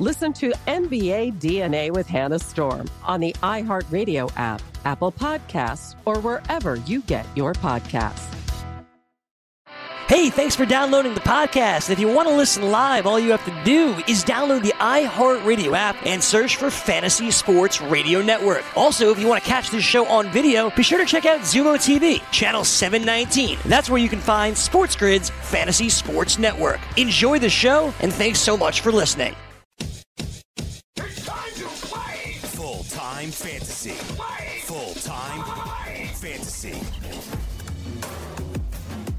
Listen to NBA DNA with Hannah Storm on the iHeartRadio app, Apple Podcasts, or wherever you get your podcasts. Hey, thanks for downloading the podcast. If you want to listen live, all you have to do is download the iHeartRadio app and search for Fantasy Sports Radio Network. Also, if you want to catch this show on video, be sure to check out Xumo TV, channel 719. That's where you can find SportsGrid's Fantasy Sports Network. Enjoy the show, and thanks so much for listening. Fantasy. Full time fantasy.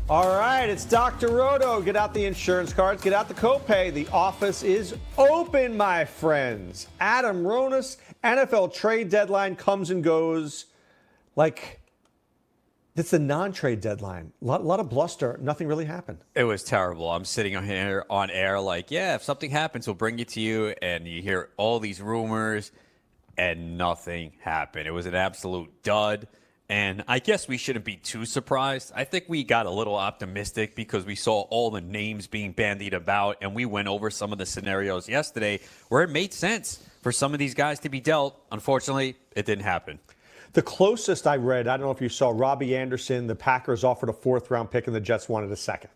All right, it's Dr. Roto. Get out the insurance cards, get out the copay. The office is open, my friends. Adam Ronis, NFL trade deadline comes and goes like it's the non trade deadline. A lot, lot of bluster. Nothing really happened. It was terrible. I'm sitting on here on air, like, yeah, if something happens, we'll bring it to you. And you hear all these rumors, and nothing happened. It was an absolute dud. And I guess we shouldn't be too surprised. I think we got a little optimistic because we saw all the names being bandied about, and we went over some of the scenarios yesterday where it made sense for some of these guys to be dealt. Unfortunately, it didn't happen. The closest I read, I don't know if you saw Robby Anderson, the Packers offered a fourth round pick and the Jets wanted a second.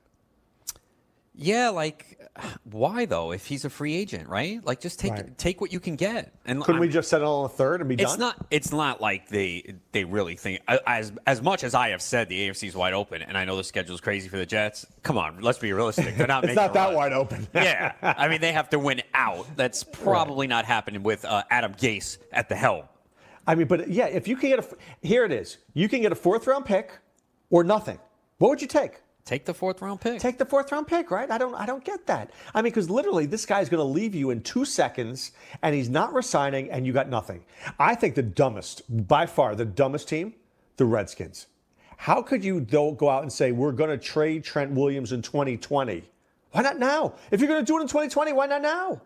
Yeah, like why though? If he's a free agent, right? Like just take Right. take what you can get. And Couldn't we I'm- just settle on a third and be It's done? not. It's not like they they really think as as much as I have said the AFC is wide open, and I know the schedule's crazy for the Jets. Come on, let's be realistic. They're not. it's making not that run. wide open. yeah, I mean they have to win out. That's probably not happening with uh, Adam Gase at the helm. I mean, but yeah, if you can get a, here it is. You can get a fourth round pick or nothing. What would you take? Take the fourth round pick. Take the fourth round pick, right? I don't, I don't get that. I mean, because literally, this guy's going to leave you in two seconds, and he's not resigning, and you got nothing. I think the dumbest, by far, the dumbest team, the Redskins. How could you though go out and say we're going to trade Trent Williams in 2020? Why not now? If you're going to do it in 2020, why not now?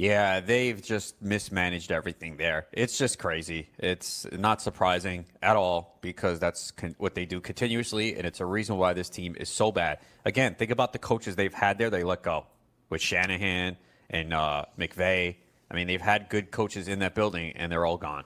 Yeah, they've just mismanaged everything there. It's just crazy. It's not surprising at all because that's con- what they do continuously, and it's a reason why this team is so bad. Again, think about the coaches they've had there. They let go with Shanahan and uh, McVay. I mean, they've had good coaches in that building, and they're all gone.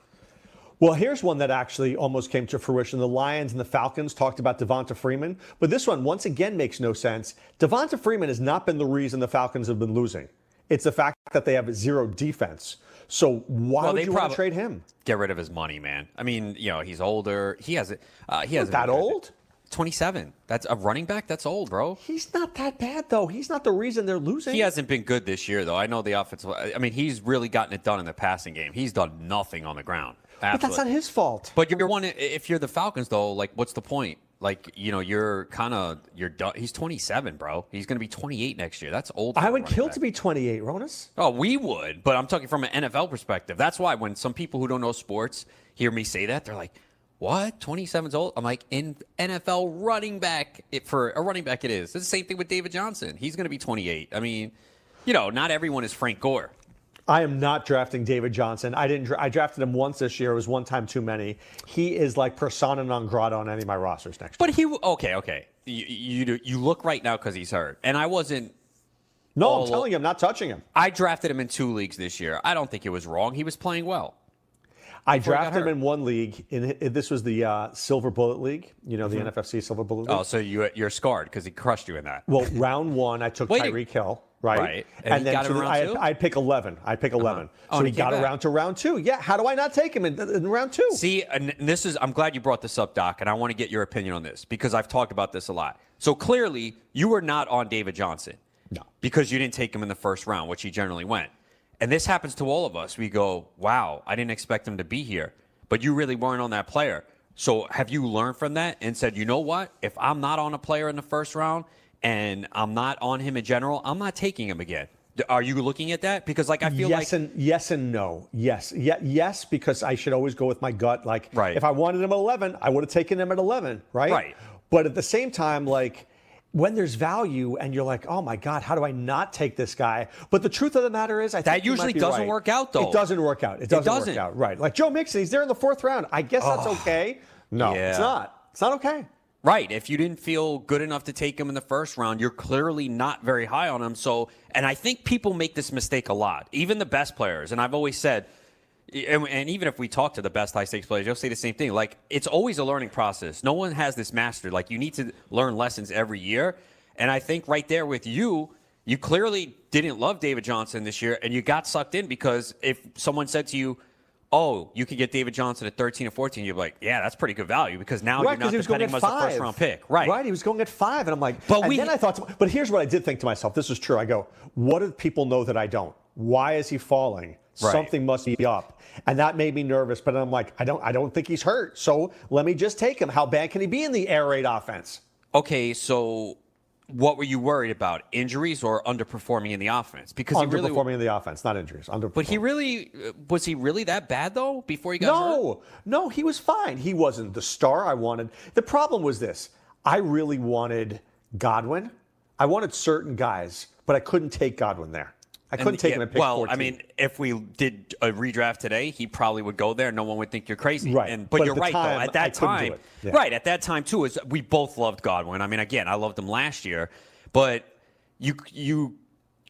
Well, here's one that actually almost came to fruition. The Lions and the Falcons talked about Devonta Freeman, but this one once again makes no sense. Devonta Freeman has not been the reason the Falcons have been losing. It's the fact that they have zero defense. So why Well, would you want to trade him? Get rid of his money, man. I mean, you know, he's older. He has uh, he has that old? 27. That's a running back. That's old, bro. He's not that bad though. He's not the reason they're losing. He hasn't been good this year, though. I know the offensive. I mean, he's really gotten it done in the passing game. He's done nothing on the ground. but that's not his fault. But you're one. If you're the Falcons, though, like, what's the point? Like, you know, you're kind of you're done. He's 27, bro. He's going to be 28 next year. That's old. I would kill back. to be 28, Ronis. Oh, we would, but I'm talking from an NFL perspective. That's why when some people who don't know sports hear me say that, they're like, what? 27's old? I'm like, in NFL running back, it, for a running back, it is. It's the same thing with David Johnson. He's going to be 28. I mean, you know, not everyone is Frank Gore. I am not drafting David Johnson. I didn't. Dra- I drafted him once this year. It was one time too many. He is like persona non grata on any of my rosters next year. But he, okay, okay. You, you, you look right now because he's hurt. And I wasn't No, all- I'm telling you, I'm not touching him. I drafted him in two leagues this year. I don't think it was wrong. He was playing well. I before he got drafted him in one league. In, in- this was the uh, Silver Bullet League. You know, the NFC Silver Bullet League. Oh, so you, you're scarred because he crushed you in that. Well, round one, I took Tyreek Hill, right? Right. And he got him so round I? I'd pick 11. I'd pick uh-huh. 11. Oh, So he he got back. around to round two. Yeah, how do I not take him in, in round two? See, and this is, I'm glad you brought this up, Doc, and I want to get your opinion on this because I've talked about this a lot. So clearly, you were not on David Johnson. No. Because you didn't take him in the first round, which he generally went. And this happens to all of us. We go, wow, I didn't expect him to be here. But you really weren't on that player. So have you learned from that and said, you know what? If I'm not on a player in the first round and I'm not on him in general, I'm not taking him again. Are you looking at that? Because like I feel yes like and yes and no. Yes, yeah, yes, because I should always go with my gut. Like, Right. if I wanted him at 11, I would have taken him at 11, right? Right. But at the same time, like, when there's value and you're like, oh my God, how do I not take this guy? But the truth of the matter is, I That usually doesn't right. work out, though. It doesn't work out. It doesn't, it doesn't. work out. Right. Like Joe Mixon, he's there in the fourth round. I guess that's okay. No, it's not. It's not okay. Right. If you didn't feel good enough to take him in the first round, you're clearly not very high on him. So, and I think people make this mistake a lot, even the best players. And I've always said, and, even if we talk to the best high stakes players, they'll say the same thing. Like, it's always a learning process. No one has this mastered. Like, you need to learn lessons every year. And I think right there with you, you clearly didn't love David Johnson this year, and you got sucked in because if someone said to you, Oh, you could get David Johnson at 13 or 14. You're like, yeah, that's pretty good value because now right, you're not because he was going depending at him as a five. first round pick. Right. Right. He was going at five, and I'm like, But and we- then I thought, to- but here's what I did think to myself: this is true. I go, what do people know that I don't? Why is he falling? Right. Something must be up, and that made me nervous. But I'm like, I don't, I don't think he's hurt. So let me just take him. How bad can he be in the air raid offense? Okay, so what were you worried about? Injuries or underperforming in the offense? Because he really Underperforming in the offense, not injuries. Underperforming. But he really uh, was he really that bad though before he got hurt? No, no, he was fine. He wasn't the star I wanted. The problem was this I really wanted Godwin. I wanted certain guys, but I couldn't take Godwin there. I couldn't And, take yeah, him at pick well, 14. I mean, if we did a redraft today, he probably would go there. No one would think you're crazy. Right. And, but, But you're right time, though. At that do time. Yeah. right at that time too, is we both loved Godwin. I mean, again, I loved him last year, but you you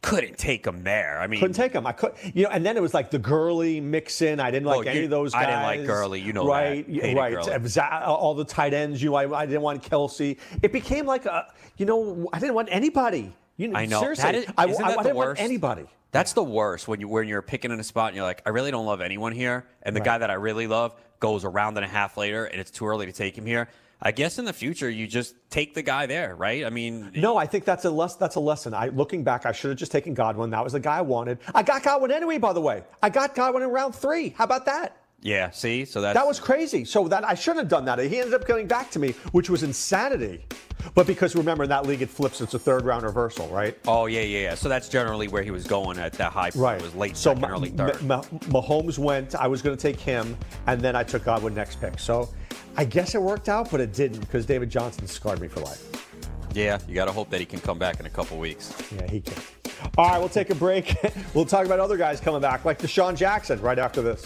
couldn't take him there. I mean, couldn't take him. I could, you know, and then it was like the Gurley Mixon. I didn't like Well, any you- of those guys. I didn't like Gurley, you know right? Hated right. Gurley. All the tight ends. You know, I, I didn't want Kelce. It became like a, you know, I didn't want anybody. You know, I know. Seriously, That is- I, isn't I- that I the worst? anybody. That's the worst when you when you're picking in a spot and you're like, I really don't love anyone here, and the Right. guy that I really love goes a round and a half later, and it's too early to take him here. I guess in the future you just take the guy there, right? I mean, No, I think that's a less, that's a lesson. I looking back, I should have just taken Godwin. That was the guy I wanted. I got Godwin anyway, by the way. I got Godwin in round three. How about that? yeah. See, so that's That was crazy. So that I shouldn't have done that. He ended up coming back to me, which was insanity. But because remember in that league it flips, it's a third round reversal, right? Oh yeah, yeah, yeah. So that's generally where he was going at that high. Right. It was late so second, Ma- early third. Ma- Ma- Mahomes went. I was going to take him, and then I took Godwin next pick. So I guess it worked out, but it didn't because David Johnson scarred me for life. yeah, you got to hope that he can come back in a couple weeks. Yeah, he can. All right, we'll take a break. we'll talk about other guys coming back, like DeSean Jackson, right after this.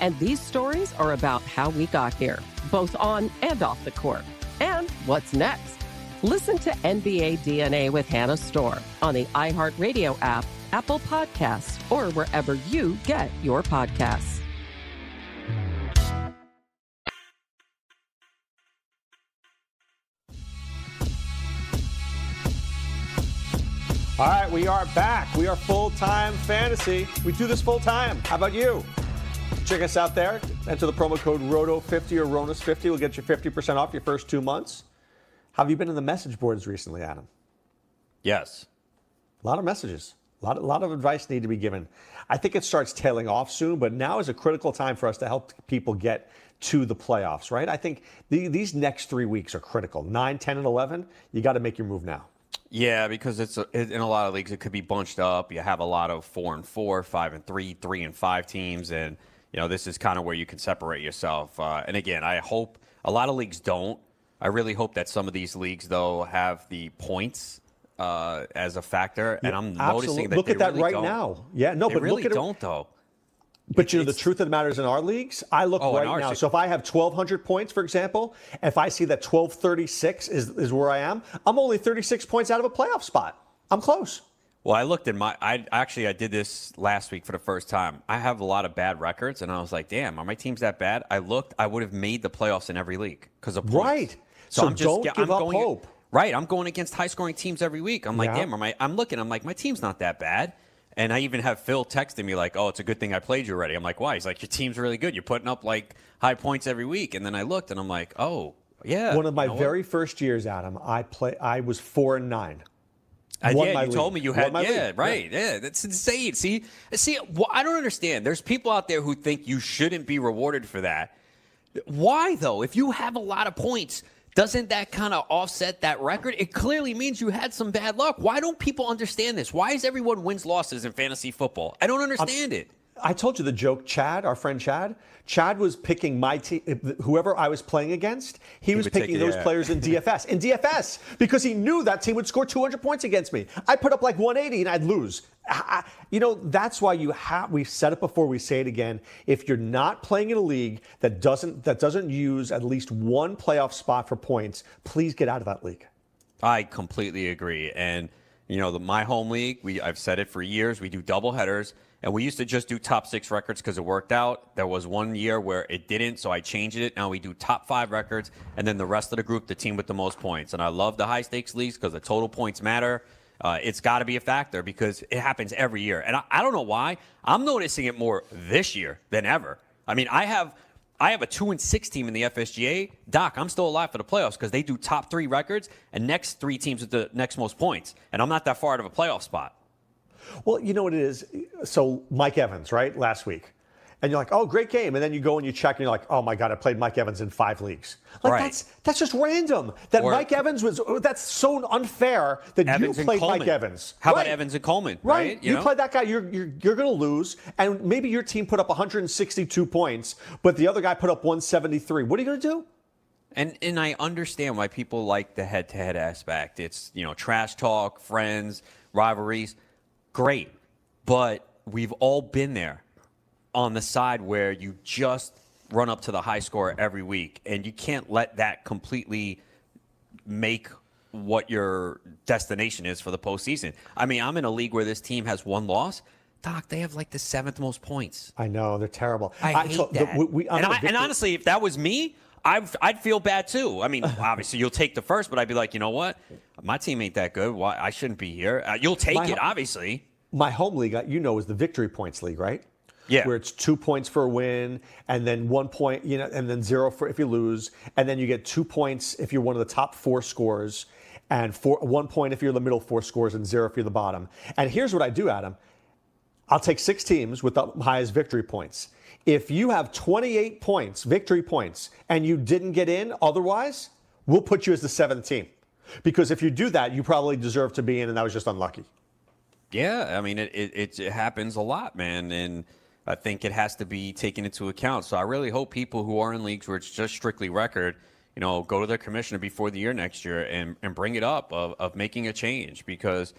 And these stories are about how we got here, both on and off the court. And what's next? Listen to NBA DNA with Hannah Storm on the iHeartRadio app, Apple Podcasts, or wherever you get your podcasts. All right, we are back. We are full time fantasy. We do this full time. How about you? Check us out there. Enter the promo code ROTO50 or RONIS50. We'll get you 50% off your first two months. How have you been in the message boards recently, Adam? Yes. A lot of messages. A lot, a lot of advice need to be given. I think it starts tailing off soon, but now is a critical time for us to help people get to the playoffs, right? I think the, these next three weeks are critical. 9, 10, and 11, you got to make your move now. Yeah, because it's a, in a lot of leagues it could be bunched up. You have a lot of four and four, five and three, three and five teams, and you know this is kind of where you can separate yourself. Uh, and again, I hope a lot of leagues don't. I really hope that some of these leagues though have the points uh, as a factor, and I'm Absolutely. noticing that look at that really right don't. now. Yeah, no, They but really look at don't it. though. But you know, the truth of the matter is in our leagues, I look Oh, right now. So if I have 1,200 points, for example, if I see that 1,236 is, is where I am, I'm only 36 points out of a playoff spot. I'm close. Well, I looked at my. I actually I did this last week for the first time. I have a lot of bad records, and I was like, "Damn, are my teams that bad?" I looked. I would have made the playoffs in every league because of points. Right. So don't yeah, give I'm up going, hope. Right. I'm going against high scoring teams every week. I'm like, Yeah. damn, am I, I'm looking. I'm like, my team's not that bad. And I even have Phil texting me like, "Oh, it's a good thing I played you already." I'm like, "Why?" He's like, "Your team's really good. You're putting up like high points every week." And then I looked, and I'm like, "Oh, yeah." One of my you know what? very first years, Adam, I play. I was four and nine. Won yeah, you told me you had. Yeah, league. right. Yeah. that's insane. See, see, well, I don't understand. There's people out there who think you shouldn't be rewarded for that. Why though? If you have a lot of points, doesn't that kind of offset that record? It clearly means you had some bad luck. Why don't people understand this? Why is everyone wins losses in fantasy football? I don't understand it. I told you the joke. Chad, our friend Chad, Chad was picking my team, whoever I was playing against. He, was would take picking those players in DFS, in DFS, because he knew that team would score 200 points against me. I put up like 180 and I'd lose. I- you know, that's why you have. We've said it before. We say it again. If you're not playing in a league that doesn't that doesn't use at least one playoff spot for points, please get out of that league. I completely agree. And you know, the, my home league, we I've said it for years. We do double headers, and we used to just do top six records because it worked out. There was one year where it didn't, so I changed it. Now we do top five records, and then the rest of the group, the team with the most points. And I love the high stakes leagues because the total points matter. Uh, it's got to be a factor because it happens every year, and I, I don't know why. I'm noticing it more this year than ever. I mean, I have I have a two and six team in the FSGA. Doc, I'm still alive for the playoffs because they do top three records and next three teams with the next most points, and I'm not that far out of a playoff spot. Well, you know what it is. So Mike Evans, right, last week, and you're like, oh, great game, and then you go and you check, and you're like, oh my god, I played Mike Evans in five leagues. Like Right. that's that's just random. That Or- Mike Evans was. That's so unfair that Evans you played Mike Evans. How Right. about Evans and Coleman? Right, You, you, know? play that guy, you're you're, you're going to lose, and maybe your team put up 162 points, but the other guy put up 173. What are you going to do? And and I understand why people like the head to head aspect. It's you know trash talk, friends, rivalries, great. But we've all been there on the side where you just run up to the high score every week, and you can't let that completely make what your destination is for the postseason. I mean, I'm in a league where this team has one loss. Doc, they have like the seventh most points. I know they're terrible. I hate told- the- that. we- we- and, I, and honestly, if that was me, I'd, I'd feel bad too. I mean, obviously, you'll take the first, but I'd be like, you know what? My team ain't that good. Why I shouldn't be here. Uh, you'll take My it, obviously. my home league, uh, you know, is the victory points league, right? Yeah. Where it's two points for a win, and then one point, you know, and then zero for if you lose, and then you get two points if you're one of the top four scores, and four, one point if you're the middle four scores, and zero if you're the bottom. And here's what I do, Adam. I'll take six teams with the highest victory points. If you have 28 points, victory points, and you didn't get in otherwise, we'll put you as the seventh team. Because if you do that, you probably deserve to be in, and that was just unlucky. Yeah, I mean, it, it, it, happens a lot, man. And I think it has to be taken into account. So I really hope people who are in leagues where it's just strictly record, you know, go to their commissioner before the year next year and, and bring it up of, of making a change because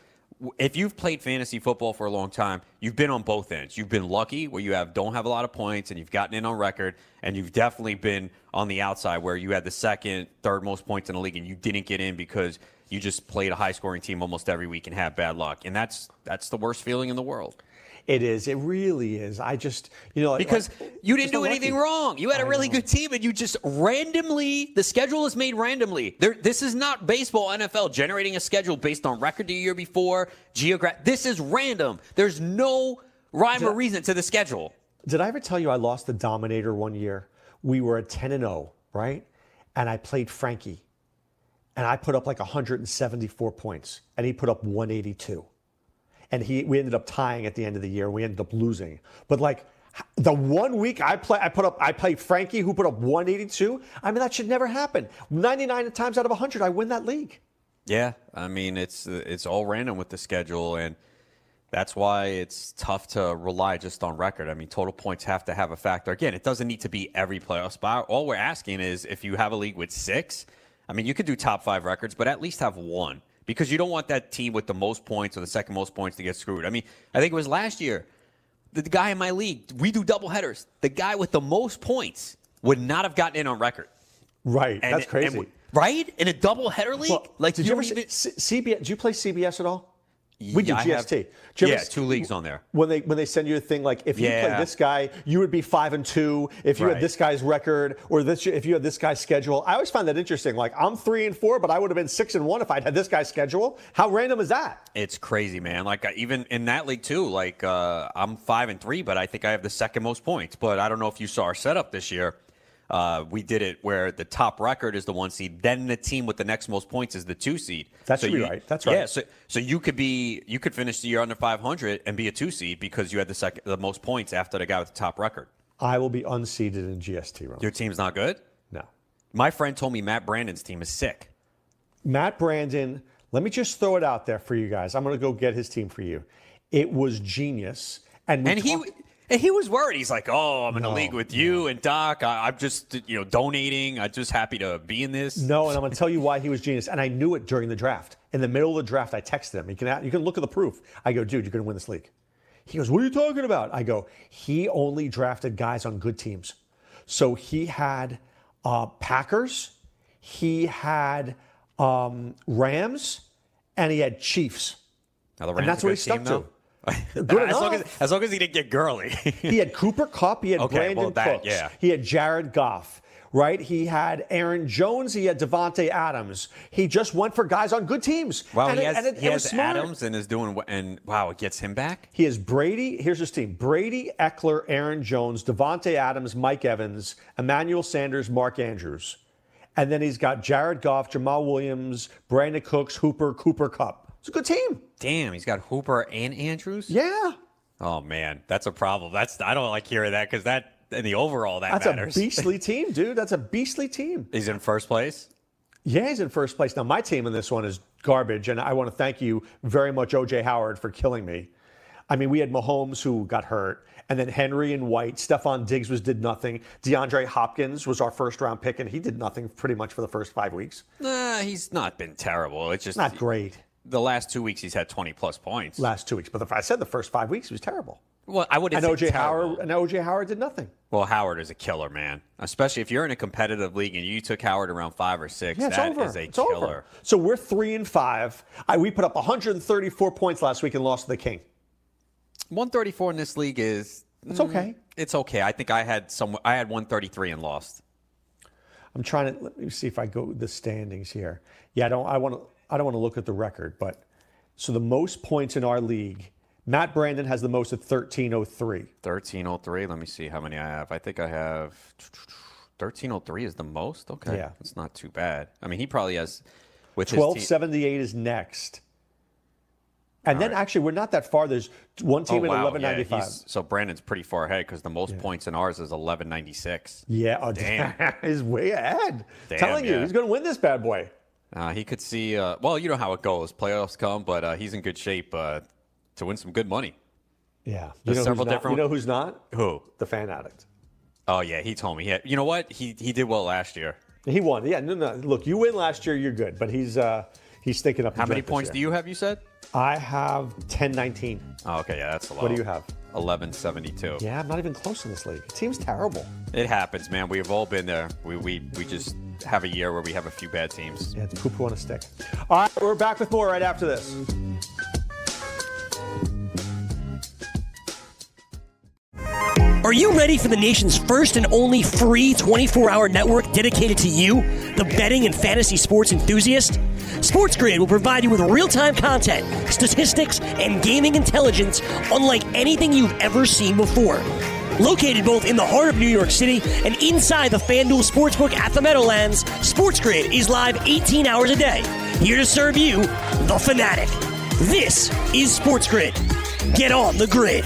if you've played fantasy football for a long time, you've been on both ends. You've been lucky where you have don't have a lot of points and you've gotten in on record, and you've definitely been on the outside where you had the second, third most points in the league and you didn't get in because you just played a high scoring team almost every week and had bad luck. And that's that's the worst feeling in the world. It is. It really is. I just, you know, Because like, you didn't do anything wrong. You had a really good team, and you just randomly. The schedule is made randomly. There, this is not baseball, NFL generating a schedule based on record the year before. Geograph. This is random. There's no rhyme or reason to the schedule. Did I ever tell you I lost the Dominator one year? We were at 10 and 0, right? And I played Frankie. And I put up like 174 points, and he put up 182. And he, we ended up tying at the end of the year. We ended up losing. But like the one week I play, I put up, I played Frankie, who put up 182. I mean, that should never happen. 99 times out of 100, I win that league. Yeah, I mean it's it's all random with the schedule, and that's why it's tough to rely just on record. I mean, total points have to have a factor. Again, it doesn't need to be every playoff spot. All we're asking is if you have a league with six, I mean, you could do top five records, but at least have one because you don't want that team with the most points or the second most points to get screwed. I mean, I think it was last year. The, guy in my league, we do double headers. The guy with the most points would not have gotten in on record. Right. And- That's crazy. and- right? In a double header league? Well, like did you, ever even- see, C- CBS? Did you play CBS at all? We do Yeah, have- GST. Ever yeah, two leagues on there. When they when they send you a thing like if you Yeah. play this guy, you would be five and two. If you Right. had this guy's record, or this if you had this guy's schedule, I always find that interesting. Like I'm three and four, but I would have been six and one if I'd had this guy's schedule. How random is that? It's crazy, man. Like even in that league too. Like uh, I'm five and three, but I think I have the second most points. But I don't know if you saw our setup this year. Uh, we did it where the top record is the one seed, then the team with the next most points is the two seed. That's be you- right. That's Yeah, right. so so you could be you could finish the year under 500 and be a two seed because you had the second the most points after the guy with the top record. I will be unseeded in GST room. Your team's not good. No. My friend told me Matt Brandon's team is sick. Matt Brandon, let me just throw it out there for you guys. I'm going to go get his team for you. It was genius. And, And he and he was worried. He's like, "Oh, I'm in a league with you and Doc. I, I'm just you know donating. I'm just happy to be in this." No, and I'm going to tell you why he was genius. And I knew it during the draft. In the middle of the draft, I texted him. You can you can look at the proof. I go, dude, you're going to win this league. He goes, what are you talking about? I go, he only drafted guys on good teams. So he had uh, Packers, he had um, Rams, and he had Chiefs. Now, the And Rams that's a what he stuck team, to. though. As, long as, as long as he didn't get Gurley. He had Cooper Kupp. He had Okay, Brandon well, that- Cooks. yeah. He had Jared Goff. right? He had Aaron Jones. He had Davante Adams. He just went for guys on good teams. Wow, And he has, it- he it has. Adams and is doing and wow, it gets him back. He has Brady. Here's his team: Brady, Ekeler, Aaron Jones, Davante Adams, Mike Evans, Emmanuel Sanders, Mark Andrews, and then he's got Jared Goff, Jamaal Williams, Brandin Cooks, Hooper, Cooper Kupp. It's a good team. Damn, he's got Hooper and Andrews. Yeah, Oh man, that's a problem. That's I don't like hearing that because that in the overall that matters. that's matters. a beastly team, dude. That's a beastly team. he's in first place. Yeah, he's in first place. Now, my team in this one is garbage, and I want to thank you very much, OJ Howard, for killing me. I mean, we had Mahomes who got hurt, and then Henry and White. Stefon Diggs was did nothing. DeAndre Hopkins was our first round pick, and he did nothing pretty much for the first five weeks. Nah, he's not been terrible. It's just Not great The last two weeks he's had twenty plus points. last two weeks, but the, I said the first five weeks he was terrible. well, I would And OJ. Howard and OJ Howard did nothing. Well, Howard is a killer, man. Especially if you're in a competitive league and you took Howard around five or six. Yeah, it's that over. is a it's killer. over. So we're three and five. I, we put up 134 points last week and lost to the King. 134 in this league is It's mm, okay. It's okay. I think I had some. I had 133 and lost. I'm trying to let me see if I go the standings here. Yeah, I don't. I want to. I don't want to look at the record, but so the most points in our league, Matt Brandon has the most at 1303. 1303. Let me see how many I have. I think I have 1303 is the most. Okay, Yeah. that's not too bad. I mean, he probably has with his team. 1278 is next. And then actually, we're not that far. There's one team at wow. 1195. Yeah, so Brandon's pretty far ahead because the most points in ours is 1196. Yeah, oh, Damn. he's way ahead. Damn, Telling you, he's going to win this bad boy. Uh, he could see. Uh, well, you know how it goes. Playoffs come, but uh, he's in good shape uh, to win some good money. Yeah, you There's know, several who's not, different- you know who's not? Who? The fan addict. Oh yeah, he told me. He had, you know what? He he did well last year. He won. Yeah, no, no. Look, you win last year, you're good. But he's uh, he's thinking up. How many points do you have? You said. I have 1019. Oh, okay, yeah, that's a lot. What do you have? 1172. Yeah, I'm not even close in this league. It seems terrible. It happens, man. We've all been there. We we we just have a year where we have a few bad teams. Yeah, it's poo poo on a stick. All right, we're back with more right after this. Are you ready for the nation's first and only free 24 hour network dedicated to you, the betting and fantasy sports enthusiast? SportsGrid will provide you with real time content, statistics, and gaming intelligence unlike anything you've ever seen before. Located both in the heart of New York City and inside the FanDuel Sportsbook at the Meadowlands, SportsGrid is live 18 hours a day, here to serve you, the fanatic. This is SportsGrid. Get on the grid.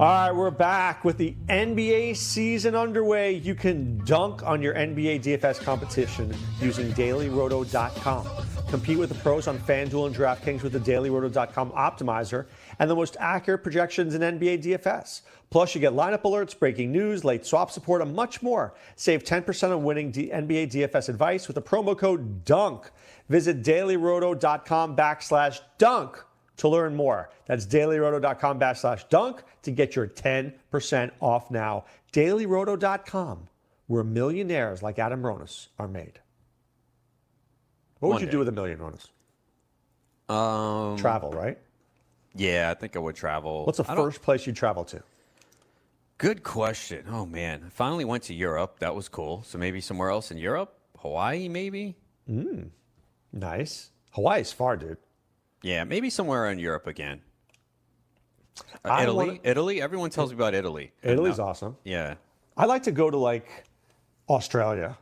All right, we're back with the NBA season underway. You can dunk on your NBA DFS competition using dailyroto.com. Compete with the pros on FanDuel and DraftKings with the dailyroto.com optimizer and the most accurate projections in NBA DFS. Plus, you get lineup alerts, breaking news, late swap support, and much more. Save 10% on winning D- NBA DFS advice with the promo code DUNK. Visit dailyroto.com backslash dunk to learn more. That's dailyroto.com backslash dunk to get your 10% off now. Dailyroto.com, where millionaires like Adam Ronis are made. What would One you day. do with a million, Ronis? Um, Travel, right? Yeah, I think I would travel. What's the I don't- first place you travel to? Good question. Oh man, I finally went to Europe. That was cool. So maybe somewhere else in Europe, Hawaii, maybe. Mm, nice. Hawaii's far, dude. Yeah, maybe somewhere in Europe again. Uh, Italy, wanna- Italy. Everyone tells me about Italy. Italy's now- awesome. Yeah. I like to go to like Australia.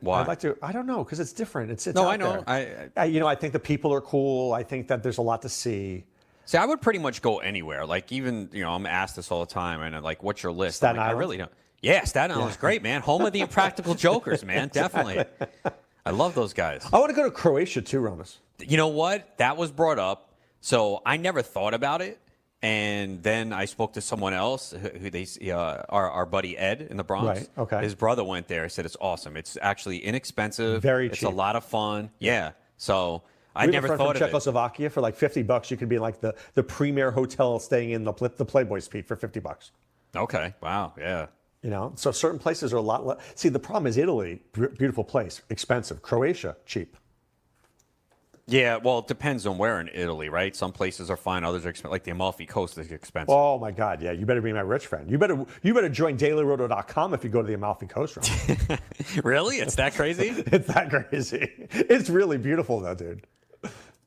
Why? I'd like to. I don't know because it's different. It's, it's No, I know. there. I, you know, I think the people are cool. I think that there's a lot to see. See, I would pretty much go anywhere. Like even you know, I'm asked this all the time, and I'm like, "What's your list?" Staten like, Island? I really don't. Yeah, Staten Island's great, man. Home of the Impractical Jokers, man. Definitely. I love those guys. I want to go to Croatia too, Ronis. You know what? That was brought up, so I never thought about it. And then I spoke to someone else who they uh, our our buddy Ed in the Bronx. Right, okay. His brother went there. Said it's awesome. It's actually inexpensive. Very cheap. It's a lot of fun. Yeah. So I We never thought from of it. Czechoslovakia for like 50 bucks. You could be in like the, the premier hotel staying in the, the Playboy Suite for 50 bucks. Okay. Wow. Yeah. You know, so certain places are a lot less. See, the problem is Italy, beautiful place, expensive. Croatia, cheap. Yeah, well, it depends on where in Italy, right? Some places are fine, others are expensive. Like the Amalfi Coast is expensive. Oh my God, yeah, you better be my rich friend. You better you better join DailyRoto.com if you go to the Amalfi Coast. Really? It's that crazy? it's that crazy. It's really beautiful though, dude.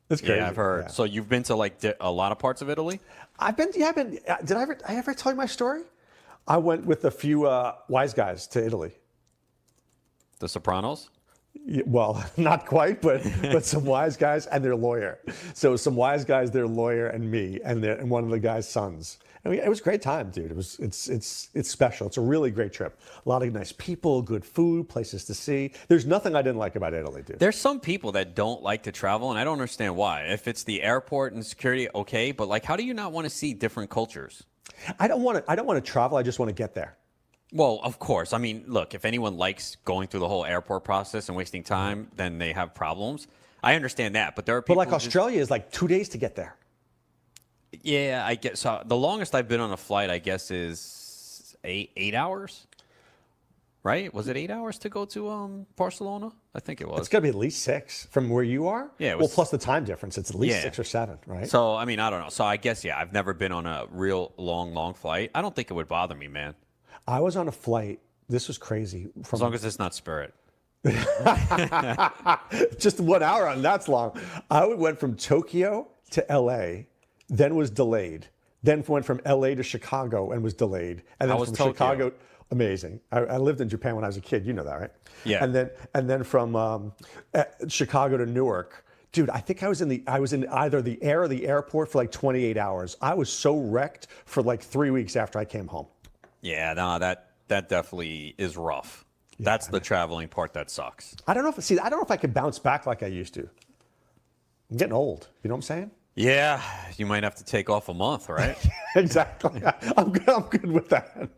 It's crazy. yeah, I've heard. Yeah. So you've been to like di- a lot of parts of Italy? I've been. Yeah, I've been. uh, Did I ever? I ever tell you my story? I went with a few uh, wise guys to Italy. The Sopranos? Well, not quite, but but some wise guys and their lawyer. So some wise guys, their lawyer, and me, and their, and one of the guys' sons. And we, it was a great time, dude. It was it's it's it's special. It's a really great trip. A lot of nice people, good food, places to see. There's nothing I didn't like about Italy, dude. There's some people that don't like to travel, and I don't understand why. If it's the airport and security, okay, but like, how do you not want to see different cultures? I don't want to. I don't want to travel. I just want to get there. Well, of course. I mean, look, if anyone likes going through the whole airport process and wasting time, then they have problems. I understand that, but there are But people. like who just- Australia is like two days to get there. yeah, I guess. So the longest I've been on a flight, I guess, is eight eight hours. Right? Was it eight hours to go to um, Barcelona? I think it was. It's got to be at least six from where you are. Yeah, it well, plus the time difference, it's at least Yeah. six or seven, right? So I mean, I don't know. So I guess yeah, I've never been on a real long, long flight. I don't think it would bother me, man. I was on a flight. This was crazy. As long as it's not Spirit. just one hour on that's long. I went from Tokyo to LA, then was delayed. Then went from LA to Chicago and was delayed. And then was from Tokyo? Chicago, amazing. I, I lived in Japan when I was a kid. You know that, right? Yeah. And then and then from um, uh, Chicago to Newark. Dude, I think I was in the I was in either the air or the airport for like 28 hours. I was so wrecked for like three weeks after I came home. Yeah, no, that that definitely is rough. That's the traveling part that sucks. I don't know if see I don't know if I could bounce back like I used to. I'm getting old. You know what I'm saying? Yeah, you might have to take off a month, right? exactly. I'm good, I'm good with that.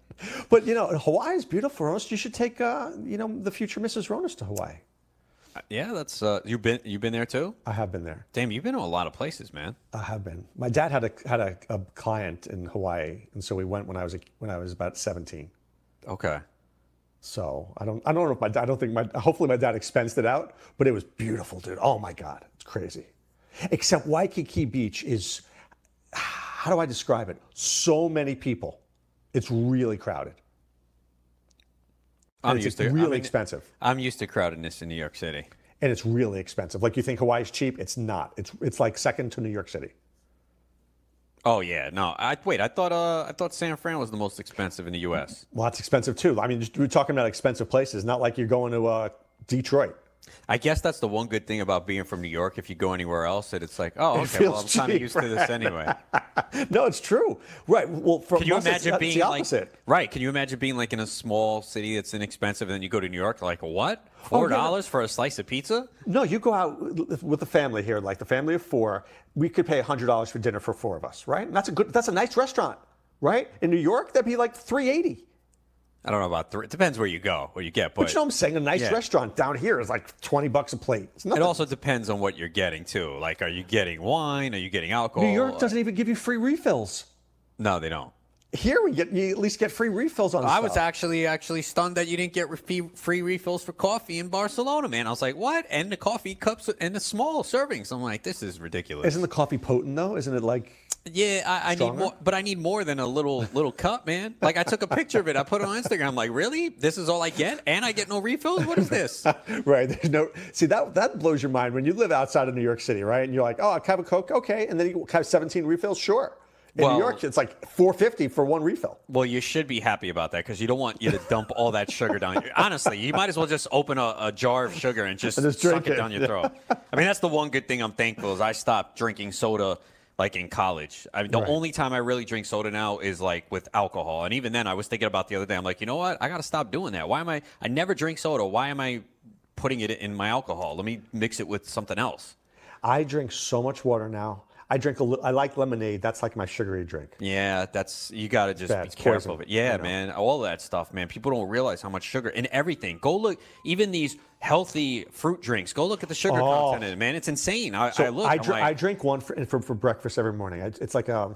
But you know, Hawaii is beautiful, Ronis. You should take uh, you know the future Mrs. Ronis to Hawaii. Yeah, that's uh, you've been you've been there too. I have been there. Damn, you've been to a lot of places, man. I have been. My dad had a had a, a client in Hawaii, and so we went when I was a, when I was about 17. Okay. So I don't I don't know if my dad, I don't think my hopefully my dad expensed it out, but it was beautiful, dude. Oh my god, it's crazy. Except Waikiki Beach is how do I describe it? So many people. It's really crowded. I'm it's used to really I mean, expensive. I'm used to crowdedness in New York City. And it's really expensive. Like you think Hawaii's cheap, it's not. It's it's like second to New York City. Oh yeah, no. I wait. I thought uh, I thought San Fran was the most expensive in the U.S. Well, that's expensive too. I mean, just, we're talking about expensive places, not like you're going to uh, Detroit. I guess that's the one good thing about being from New York. If you go anywhere else, that it's like, oh, okay, well, I'm kind of used to this anyway. no, it's true. Right. Well, for Can you it's- imagine it's being the like right? Can you imagine being like in a small city that's inexpensive, and then you go to New York, like what? Oh, Four yeah. dollars for a slice of pizza? No, you go out with with the family here, like the family of four. We could pay hundred dollars for dinner for four of us, right? And that's a good. That's a nice restaurant, right? In New York, that'd be like three eighty. I don't know about three. It depends where you go, what you get, but, But you know what I'm saying? A nice Yeah. restaurant down here is like twenty bucks a plate. It's It also depends on what you're getting too. Like, are you getting wine? Are you getting alcohol? New York doesn't even give you free refills. No, they don't. Here we get you at least get free refills on. I was actually actually stunned that you didn't get re- free refills for coffee in Barcelona, man. I was like, what? And the coffee cups and the small servings. I'm like, this is ridiculous. Isn't the coffee potent though? Isn't it like? Yeah, I, I need more, but I need more than a little little cup, man. Like I took a picture of it, I put it on Instagram. I'm like, really? This is all I get, and I get no refills? What is this? right. There's no. See that that blows your mind when you live outside of New York City, right? And you're like, oh, I have a Coke, okay, and then you have 17 refills, sure. In Well- New York, it's like 450 for one refill. Well, you should be happy about that because you don't want you to dump all that sugar down. Your, honestly, you might as well just open a, a jar of sugar and just, And just suck it it. down your throat. I mean, that's the one good thing I'm thankful is I stopped drinking soda like in college. I mean, the Right. only time I really drink soda now is like with alcohol, and even then, I was thinking about the other day. I'm like, you know what? I got to stop doing that. Why am I? I never drink soda. Why am I putting it in my alcohol? Let me mix it with something else. I drink so much water now. I drink a little. I like lemonade. That's like my sugary drink. Yeah, that's you got to just Bad. be careful of it. Yeah, man, all that stuff, man. People don't realize how much sugar in everything. Go look, even these healthy fruit drinks. Go look at the sugar Oh. content in it, man. It's insane. I, So I look. I, dr- like, I drink one for, for, for breakfast every morning. It's like a,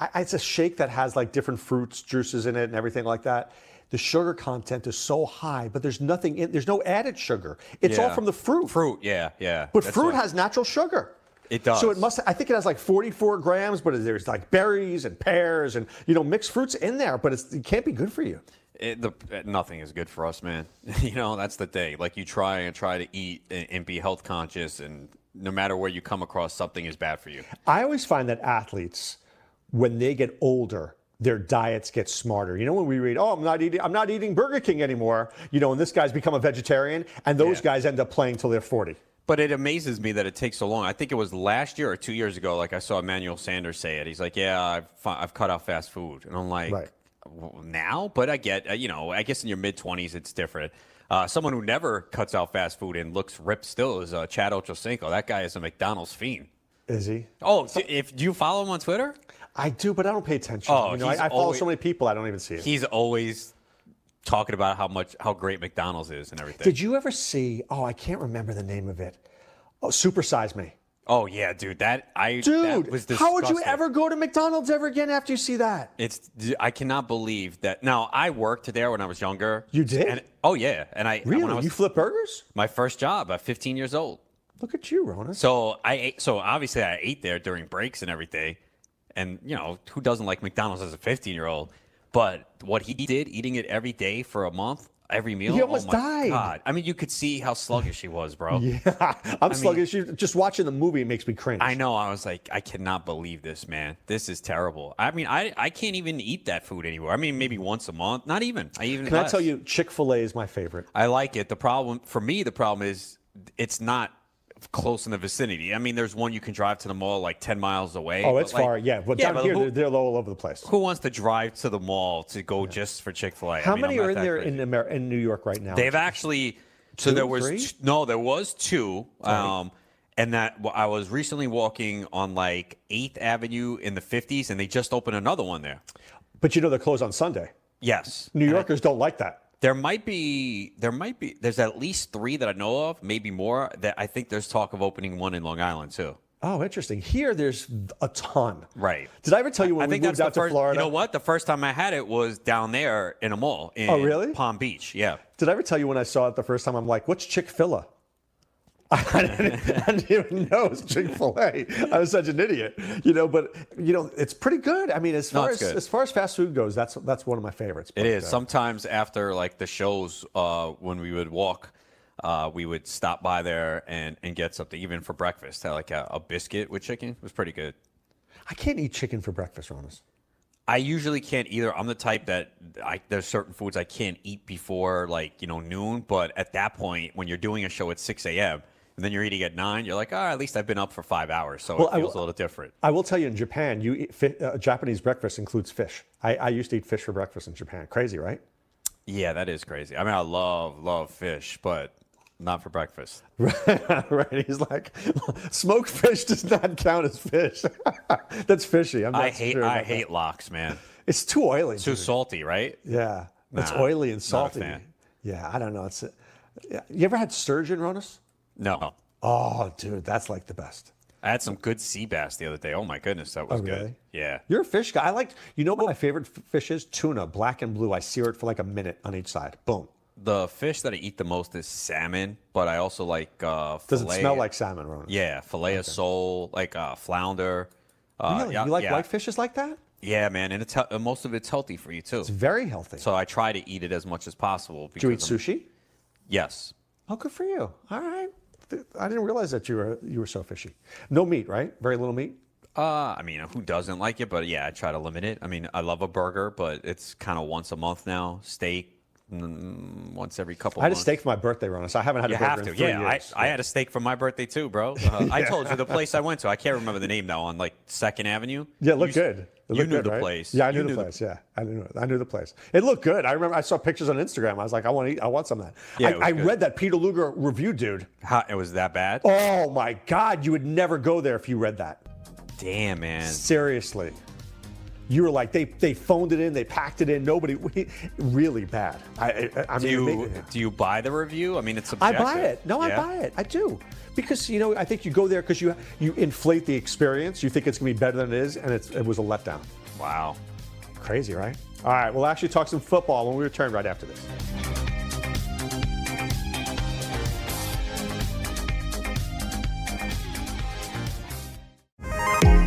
I, it's a shake that has like different fruits, juices in it, and everything like that. The sugar content is so high, but there's nothing in. There's no added sugar. It's all from the fruit. fruit. Yeah, yeah. But That's fruit what- has natural sugar. It does. So it must. I think it has like 44 grams, but there's like berries and pears and you know mixed fruits in there. But it's, it can't be good for you. It, the, eh, nothing is good for us, man. you know, that's the thing. Like you try and try to eat and, and be health conscious, and no matter where you come across, something is bad for you. I always find that athletes, when they get older, their diets get smarter. You know, when we read, "Oh, I'm not eating, I'm not eating Burger King anymore," you know, and this guy's become a vegetarian, and those Yeah. guys end up playing till they're 40. But it amazes me that it takes so long. I think it was last year or two years ago. Like I saw Emmanuel Sanders say it. He's like, "Yeah, I've I've cut out fast food," and I'm like, Right. "Well, "Now?" But I get, uh, you know, I guess in your mid 20s it's different. Uh, someone who never cuts out fast food and looks ripped still is uh, Chad Ochocinco. That guy is a McDonald's fiend. Is he? Oh, d- if do you follow him on Twitter? I do, but I don't pay attention. Oh, you know, I, I follow always- so many people, I don't even see it. He's always talking about how much how great McDonald's is and everything. Did you ever see? Oh, I can't remember the name of it. Oh, Supersize Me. Oh yeah, dude. That I Dude, that was how would you ever go to McDonald's ever again after you see that? It's I cannot believe that. Now I worked there when I was younger. You did? And, oh yeah, and I Really? When I was, you flip burgers? my first job at 15 years old. Look at you, Rona. So I ate. So obviously I ate there during breaks and everything. And you know who doesn't like McDonald's as a 15 year old? But what he did, eating it every day for a month, every meal. He almost oh died. God. I mean, you could see how sluggish he was, bro. Yeah, I'm sluggish. You- Just watching the movie makes me cringe. I know. I was like, I cannot believe this, man. This is terrible. I mean, I, I can't even eat that food anymore. I mean, maybe once a month. Not even. I even. Can I less. tell you, Chick Fil A is my favorite. I like it. The problem for me, the problem is it's not close in the vicinity. I mean, there's one you can drive to the mall like 10 miles away. Oh, it's like- far. Yeah, but yeah, down but here, who, they're, they're all over the place. who wants to drive to the mall to go just for Chick Fil A? How many are in there in, Amer- in New York right now? They've actually. So Two, there was t- no, there was two. Um, and that well, I was recently walking on like Eighth Avenue in the 50s, and they just opened another one there. But you know they're closed on Sunday. Yes, New And I- Yorkers don't like that. There might be, there might be, there's at least three that I know of, maybe more. That I think there's talk of opening one in Long Island too. Oh, interesting. Here, there's a ton. Right. Did I ever tell you when I we think moved that's out the to first, Florida? You know what? The first time I had it was down there in a mall in Oh, really? Palm Beach. Yeah. Did I ever tell you when I saw it the first time? I'm like, "What's Chick Fil A?" I didn't, I didn't even know it was Chick Fil A. I was such an idiot, you know. But you know, it's pretty good. I mean, as far it's as good. as far as fast food goes, that's that's one of my favorites. It But, is. uh, Sometimes after like the shows, uh, when we would walk, uh, we would stop by there and, and get something, even for breakfast. Like a, a biscuit with chicken. It was pretty good. I can't eat chicken for breakfast, Ronis. I usually can't either. I'm the type that I, there's certain foods I can't eat before like you know noon. But at that point, when you're doing a show at 6 a.m. and then you're eating at nine, you're like, oh, at least I've been up for five hours, so Well, it feels will- a little different. I will tell you, in Japan, you eat fi- uh, Japanese breakfast includes fish. I, I used to eat fish for breakfast in Japan. Crazy, right? Yeah, that is crazy. I mean, I love love fish, but not for breakfast. right? He's like, smoked fish does not count as fish. That's fishy. I'm not I hate sure I that. hate lox, man. It's too oily. Too dude. salty, right? Yeah, it's oily and a salty. Yeah, I don't know. It's yeah. you ever had sturgeon, Ronis? No. Oh, dude, that's like the best. I had some good sea bass the other day. Oh my goodness, that was Oh, really? good. Yeah. You're a fish guy. I like. You know what my favorite fish is? Tuna, black and blue. I sear it for like a minute on each side. Boom. The fish that I eat the most is salmon, but I also like uh Does it smell like salmon, Ronis? Yeah, fillet of sole, like uh, flounder. Uh, Really? yeah, you like yeah. white fishes like that? Yeah, man, and it's he- uh, most of it's healthy for you too. It's very healthy. So I try to eat it as much as possible. Do you eat I'm- sushi? Yes. Oh, good for you. All right. I didn't realize that you were you were so fishy. No meat, right? Very little meat. Uh, I mean, who doesn't like it? But yeah, I try to limit it. I mean, I love a burger, but it's kind of once a month now. Steak, mm, once every couple. Of months. I had a steak for my birthday, Ronis. I haven't had You a burger have in to, three yeah. I, years. I had a steak for my birthday too, bro. Uh, I told you the place I went to. I can't remember the name now. On like Second Avenue. Yeah, it looked good. You knew good, the right? place. Yeah, I knew the knew the- place. Yeah, I knew. It. I knew the place. It looked good. I remember. I saw pictures on Instagram. I was like, I want to eat. I want some of that. Yeah, I, I read that Peter Luger review, dude. How, it was that bad? Oh my God, you would never go there if you read that. Damn, man. Seriously, you were like they they phoned it in, they packed it in. Nobody, really bad. I, I, I Do mean, you do you buy the review? I mean, it's I buy it. No, Yeah? I buy it. I do. Because you know, I think you go there because you you inflate the experience. You think it's gonna be better than it is, and it's, it was a letdown. Wow. Crazy, right? All right, we'll actually talk some football when we return right after this.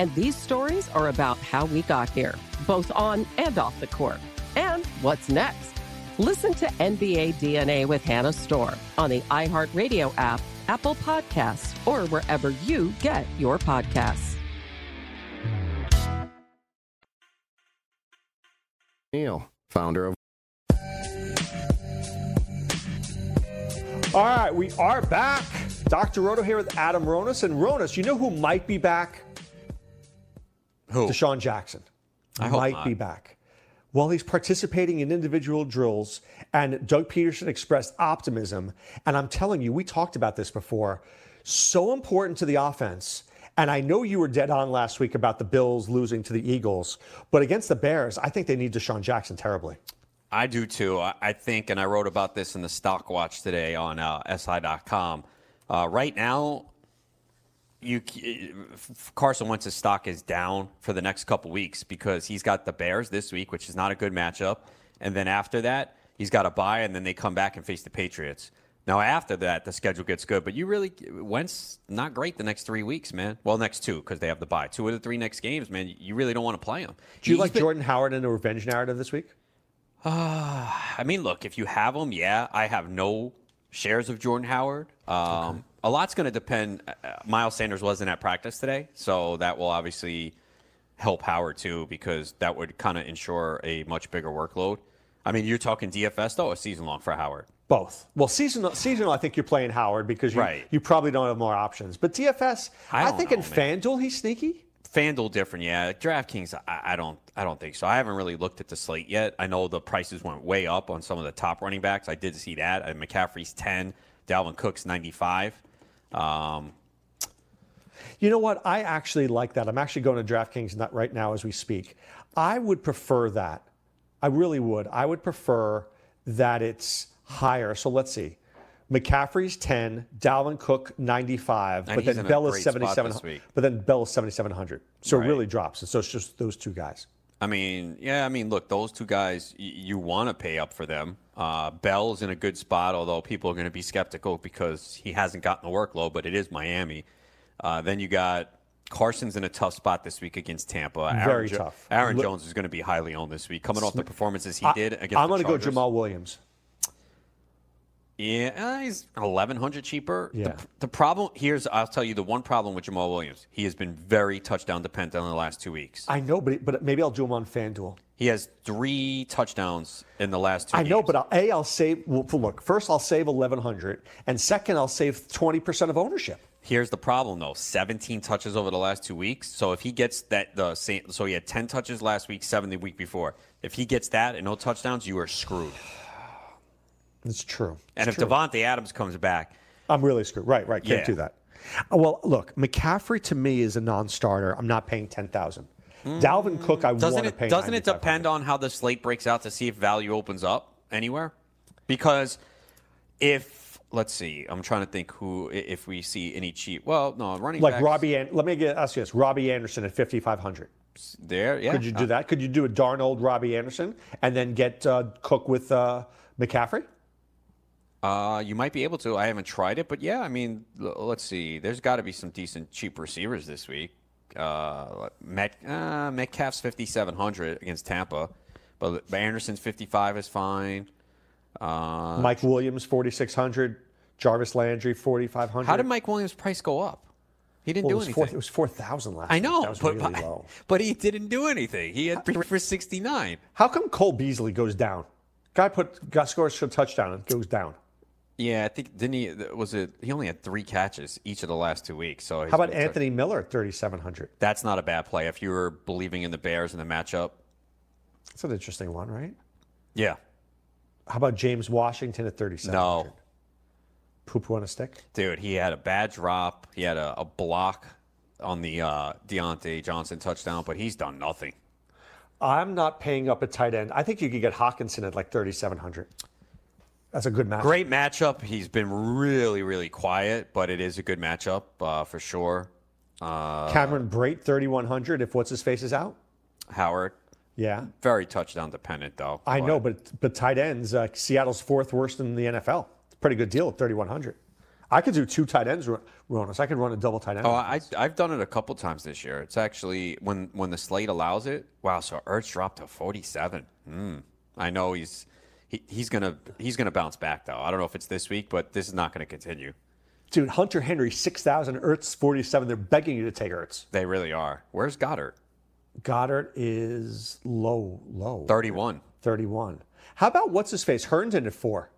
And these stories are about how we got here, both on and off the court. And what's next? Listen to NBA DNA with Hannah Storm on the iHeartRadio app, Apple Podcasts, or wherever you get your podcasts. Neil, founder of. All right, we are back. Dr. Roto here with Adam Ronis. And Ronis, you know who might be back? Who? DeSean Jackson. I hope might not. be back. Well, he's participating in individual drills, and Doug Pederson expressed optimism. And I'm telling you, we talked about this before. So important to the offense. And I know you were dead on last week about the Bills losing to the Eagles, but against the Bears, I think they need DeSean Jackson terribly. I do too. I I think, and I wrote about this in the Stock Watch today on uh, SI.com. Uh, right now, you Carson Wentz's stock is down for the next couple weeks because he's got the Bears this week, which is not a good matchup, and then after that, he's got a bye, and then they come back and face the Patriots. Now after that, the schedule gets good, but you really Wentz not great the next three weeks, man. Well, next two because they have the bye. Two of the three next games, man. You really don't want to play him. Do you He's like been- Jordan Howard in the revenge narrative this week? Uh, I mean, look, if you have him, yeah, I have no shares of Jordan Howard. Um, A lot's going to depend. uh, uh, Miles Sanders wasn't at practice today, so that will obviously help Howard too, because that would kind of ensure a much bigger workload. I mean, you're talking DFS though, or season long for Howard. Both. Well, seasonal, seasonal, I think you're playing Howard because you, Right. you probably don't have more options. But DFS, I I, think know, in FanDuel he's sneaky. FanDuel different, yeah. DraftKings, I, I don't, I don't think so. I haven't really looked at the slate yet. I know the prices went way up on some of the top running backs. I did see that. Uh, McCaffrey's ten, Dalvin Cook's ninety-five. Um, You know what? I actually like that. I'm actually going to DraftKings right now as we speak. I would prefer that. I really would. I would prefer that it's higher. So let's see. McCaffrey's 10, Dalvin Cook 95, And but then Bell is great 77. But then Bell is 7700. So Right. it really drops. And so it's just those two guys. I mean, yeah, I mean, look, those two guys, y- you want to pay up for them. Uh, Bell's in a good spot, although people are going to be skeptical because he hasn't gotten the workload, but it is Miami. Uh, then you got Carson's in a tough spot this week against Tampa. Aaron Very Jo- tough. Aaron Jones is going to be highly owned this week, coming off the performances he I- did against I'm going to go Jamaal Williams. Yeah, uh, he's eleven hundred cheaper. Yeah. The, the problem here's, I'll tell you, the one problem with Jamaal Williams, he has been very touchdown dependent in the last two weeks. I know, but, but maybe I'll do him on FanDuel. He has three touchdowns in the last two. I know, but I'll, A, I'll save, well, look, first I'll save 1100 and second I'll save 20% of ownership. Here's the problem, though: 17 touches over the last two weeks. So if he gets that, the same, so he had 10 touches last week, seven the week before. If he gets that and no touchdowns, you are screwed. It's true. And It's if true. Davante Adams comes back, I'm really screwed. Right, right. Can't Yeah. do that. Uh, Well, look, McCaffrey to me is a non-starter. I'm not paying 10000 Dalvin Cook, I Mm. doesn't want to it pay doesn't it 9500 depend on how the slate breaks out to see if value opens up anywhere? Because if let's see, I'm trying to think who i- if we see any cheap. Well, no, running Like backs, Robby, An- let me get, ask you this. Robby Anderson at 5500 there. Yeah, Could you do Uh, that? Could you do a darn old Robby Anderson and then get uh, Cook with uh, McCaffrey? Uh, you might be able to. I haven't tried it, but yeah, I mean, l- let's see. There's got to be some decent cheap receivers this week. Uh, Met, uh, Metcalf's 5,700 against Tampa, but Anderson's 55 is fine. Uh, Mike Williams, 4600 Jarvis Landry, 4500 how did Mike Williams' price go up? He didn't Well, do it was anything. four- it was 4000 last I week. know, was but, really but, but he didn't do anything. He had three for 69. How come Cole Beasley goes down? Guy put got scores a touchdown and goes down. Yeah, I think didn't he? Was it? He only had three catches each of the last two weeks. So How about Anthony Miller at 3,700? That's not a bad play if you were believing in the Bears in the matchup. That's an interesting one, right? Yeah. How about James Washington at 3,700? No, Poo poo on a stick? dude, he had a bad drop. He had a, a block on the uh, Diontae Johnson touchdown, but he's done nothing. I'm not paying up at tight end. I think you could get Hockenson at like 3,700. That's a good match. Great matchup. He's been really, really quiet, but it is a good matchup uh, for sure. Uh, Cameron Brate, 3,100 if what's his face is out. Howard, Yeah. very touchdown dependent though. I but- know, but but tight ends, uh, Seattle's fourth worst in the NFL. It's a pretty good deal at 3,100. I could do two tight ends, Ro- Ronis. I could run a double tight end. Oh, I, I've done it a couple times this year. It's actually when when the slate allows it. Wow, so Ertz dropped to 47. Hmm. I know he's he, he's gonna he's gonna bounce back though. I don't know if it's this week, but this is not going to continue. Dude, Hunter Henry, 6,000. Ertz, 47. They're begging you to take Ertz. They really are. Where's Goddard? Goddard is low, low. 31. 31. How about what's his face? Herndon at four.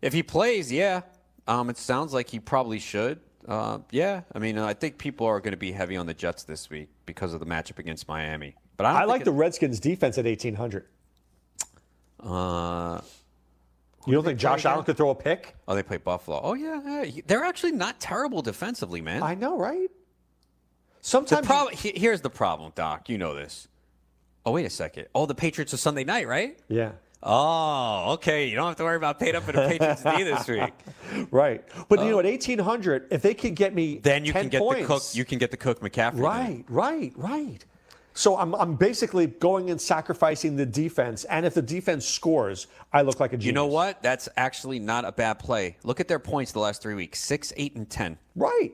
If he plays, yeah. Um, it sounds like he probably should. Uh, yeah, I mean, I think people are going to be heavy on the Jets this week because of the matchup against Miami. But I, I like it- the Redskins defense at 1,800. Uh, You don't think Josh? Allen could throw a pick? oh, they play Buffalo. Oh yeah, yeah. They're actually not terrible defensively, man. I know, right? The Sometimes problem he- here's the problem, Doc. You know this. Oh wait a second. Oh, the Patriots are Sunday night, right? Yeah. Oh, okay. You don't have to worry about paid up for the Patriots D this week. Right. But you know, at 1,800, if they could get me Uh, Then you 10 can get points, the cook. You can get the Cook McCaffrey. then. Right, right, right. So I'm, I'm basically going and sacrificing the defense. And if the defense scores, I look like a genius. You know what? That's actually not a bad play. Look at their points the last three weeks: six, eight, and ten. Right.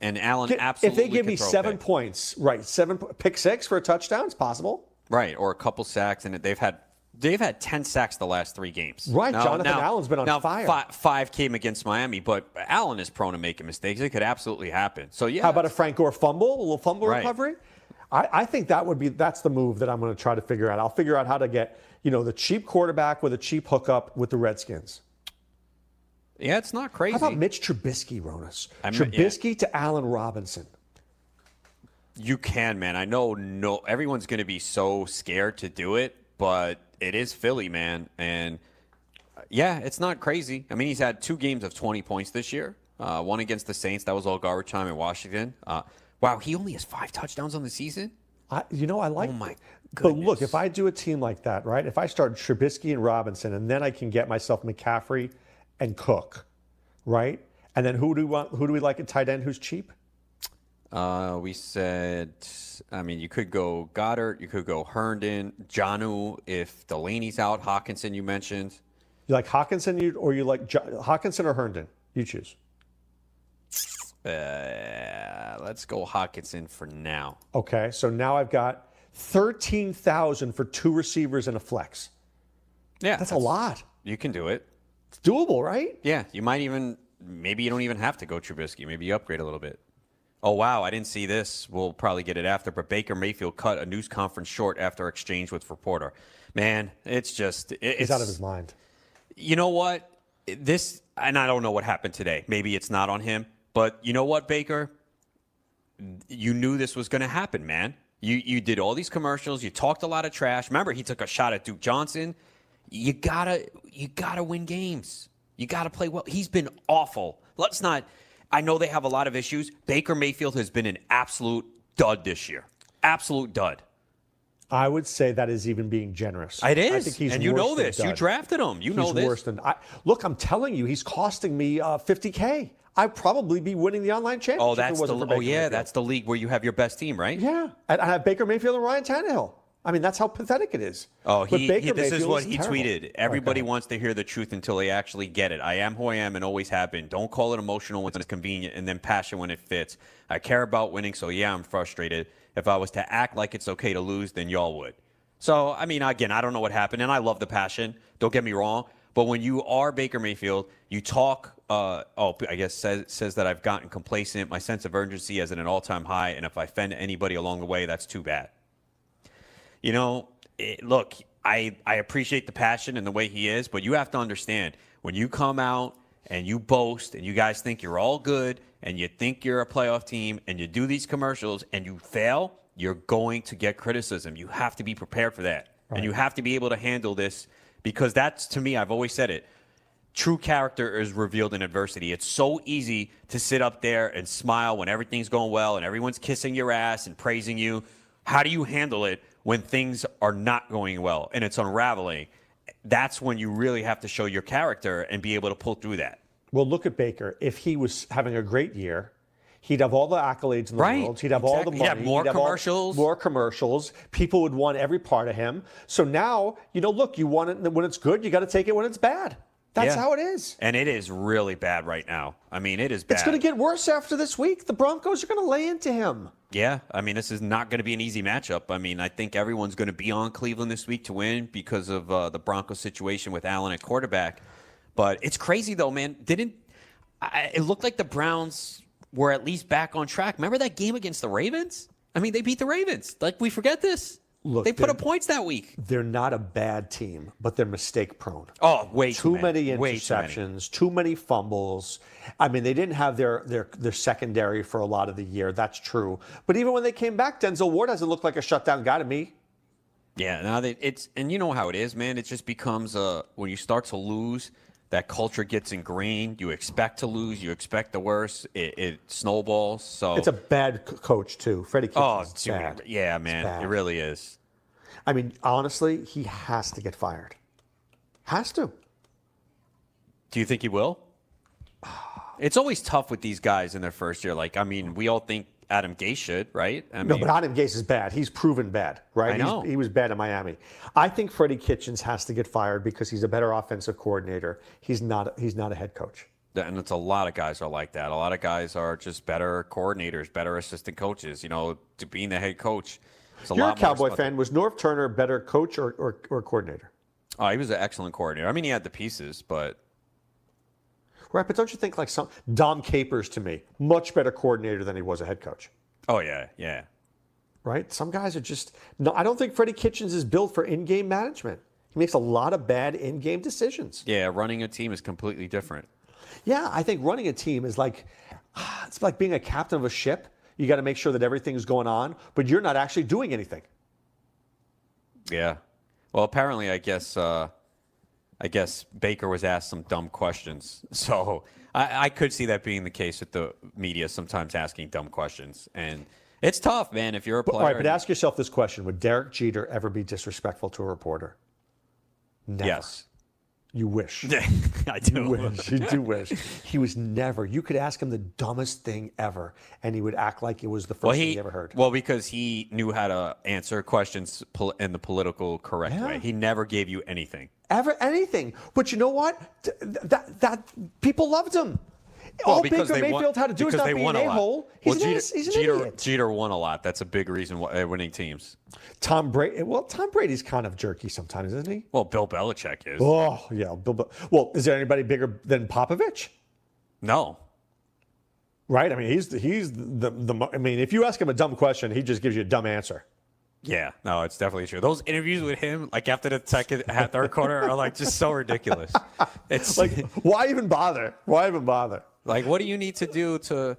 And Allen Get- absolutely. if they give me seven pick. points, right, seven pick six for a touchdown, it's possible. right, or a couple sacks, and they've had they've had ten sacks the last three games. Right, Jonathan Allen's been on now fire. Five, five came against Miami, but Allen is prone to making mistakes. It could absolutely happen. So yeah, How about a Frank Gore fumble, a little fumble Right. recovery? I, I think that would be that's the move that I'm going to try to figure out. I'll figure out how to get you know the cheap quarterback with a cheap hookup with the Redskins. yeah, it's not crazy. How about Mitch Trubisky, Ronis? Yeah. Trubisky to Allen Robinson. You can, man. I know no everyone's going to be so scared to do it, but it is Philly, man. And uh, yeah, it's not crazy. I mean, he's had two games of 20 points this year. Uh, one against the Saints, that was all garbage time in Washington. Uh, wow, he only has five touchdowns on the season. I, you know, I like. Oh, my Goodness. But look, if I do a team like that, right? If I start Trubisky and Robinson, and then I can get myself McCaffrey and Cook, right? And then who do we want? Who do we like at tight end? Who's cheap? Uh, we said, I mean, you could go Goddard, you could go Herndon, Jonnu if Delanie's out, Hockenson you mentioned. You like Hockenson, you, or you like jo- Hockenson or Herndon? You choose. Uh, let's go Hockenson for now. Okay, so now I've got thirteen thousand for two receivers and a flex. Yeah, That's a lot. You can do it. It's doable, right? Yeah, you might even maybe you don't even have to go Trubisky. Maybe you upgrade a little bit. Oh wow, I didn't see this. We'll probably get it after. But Baker Mayfield cut a news conference short after exchange with reporter. Man, it's just it, He's it's out of his mind. You know what? This and I don't know what happened today. Maybe it's not on him. But you know what, Baker? You knew this was going to happen, man. You you did all these commercials. You talked a lot of trash. Remember, he took a shot at Duke Johnson. You gotta you gotta win games. You gotta play well. He's been awful. Let's not. I know they have a lot of issues. Baker Mayfield has been an absolute dud this year. Absolute dud. I would say that is even being generous. It I think he's and you know this. You drafted him. You he's know this. worse than I, look. I'm telling you, he's costing me uh, 50k. I'd probably be winning the online championship. Oh, that's the oh yeah, Mayfield. that's the league where you have your best team, right? yeah. And I have Baker Mayfield and Ryan Tannehill. I mean, that's how pathetic it is. Oh, he, Baker he- this is Mayfield what he terrible. tweeted. Everybody wants to hear the truth until they actually get it. I am who I am and always have been. Don't call it emotional when it's convenient and then passion when it fits. I care about winning, so yeah, I'm frustrated. If I was to act like it's okay to lose, then y'all would. So, I mean, again, I don't know what happened, and I love the passion. Don't get me wrong. But when you are Baker Mayfield, you talk. Uh, oh, I guess says says that I've gotten complacent. My sense of urgency is at an all-time high, and if I offend anybody along the way, that's too bad. You know, it, look, I I appreciate the passion and the way he is, but you have to understand when you come out and you boast and you guys think you're all good and you think you're a playoff team and you do these commercials and you fail, you're going to get criticism. You have to be prepared for that. And you have to be able to handle this because that's to me, I've always said it. True character is revealed in adversity. It's so easy to sit up there and smile when everything's going well and everyone's kissing your ass and praising you. How do you handle it when things are not going well and it's unraveling? That's when you really have to show your character and be able to pull through that. Well, look at Baker. If he was having a great year, he'd have all the accolades in the Right. world. He'd have all the money. He'd have more all- commercials. more commercials. People would want every part of him. So now, you know, look, you want it when it's good. You got to take it when it's bad. That's Yeah. how it is. And it is really bad right now. I mean, it is bad. It's going to get worse after this week. The Broncos are going to lay into him. Yeah, I mean, this is not going to be an easy matchup. I mean, I think everyone's going to be on Cleveland this week to win because of uh, the Broncos situation with Allen at quarterback. But it's crazy though, man. Didn't I, it looked like the Browns were at least back on track? Remember that game against the Ravens? I mean, they beat the Ravens. Like we forget this. Look, they put up points that week. They're not a bad team, but they're mistake prone. Oh, way too, too many Way too many. interceptions, too many fumbles. I mean, they didn't have their, their their secondary for a lot of the year. That's true. But even when they came back, Denzel Ward hasn't looked like a shutdown guy to me. Yeah, now that it's and you know how it is, man. It just becomes uh when you start to lose, that culture gets ingrained. You expect to lose, you expect the worst. It, it snowballs. So It's a bad c- coach too. Freddie oh, Kitchens is dude, bad. yeah, man, it really is. I mean, honestly, he has to get fired. Has to. Do you think he will? It's always tough with these guys in their first year. Like, I mean, we all think Adam Gase should, right? I no, but Adam Gase is bad. He's proven bad, right? I know. He's, he was bad in Miami. I think Freddie Kitchens has to get fired because he's a better offensive coordinator. He's not. He's not a head coach. and it's a lot of guys are like that. A lot of guys are just better coordinators, better assistant coaches. You know, to being the head coach. It's a You're a Cowboy fan. Was Norv Turner a better coach or, or, or coordinator? Oh, he was an excellent coordinator. I mean, he had the pieces, but Right, but don't you think like some Dom Capers to me much better coordinator than he was a head coach? oh yeah, yeah. Right? Some guys are just no. I don't think Freddie Kitchens is built for in-game management. He makes a lot of bad in-game decisions. Yeah, running a team is completely different. Yeah, I think running a team is like it's like being a captain of a ship. You got to make sure that everything's going on, but you're not actually doing anything. Yeah. Well, apparently, I guess uh, I guess Baker was asked some dumb questions, so I, I could see that being the case with the media sometimes asking dumb questions, and it's tough, man. If you're a player, all right, but ask yourself this question: Would Derek Jeter ever be disrespectful to a reporter? Never. yes, You wish. I do. You wish. You do wish. He was never. You could ask him the dumbest thing ever, and he would act like it was the first Well, thing he he ever heard. well because he knew how to answer questions in the political correct Yeah. way. He never gave you anything. ever anything. But you know what? Th- That that people loved him. All Baker they won- Mayfield had to do is not be an a-hole. He's, well, an, Jeter, he's an Jeter, idiot. Jeter won a lot. That's a big reason why uh, winning teams. Tom Brady. Well, Tom Brady's kind of jerky sometimes, isn't he? Well, Bill Belichick is. Oh yeah, Bill. Bel- Well, is there anybody bigger than Popovich? No, Right. I mean, he's the, he's the, the mo- I mean, if you ask him a dumb question, he just gives you a dumb answer. Yeah, no, it's definitely true. Those interviews with him, like after the second, third quarter, are like just so ridiculous. It's like, why even bother? Why even bother? Like, what do you need to do to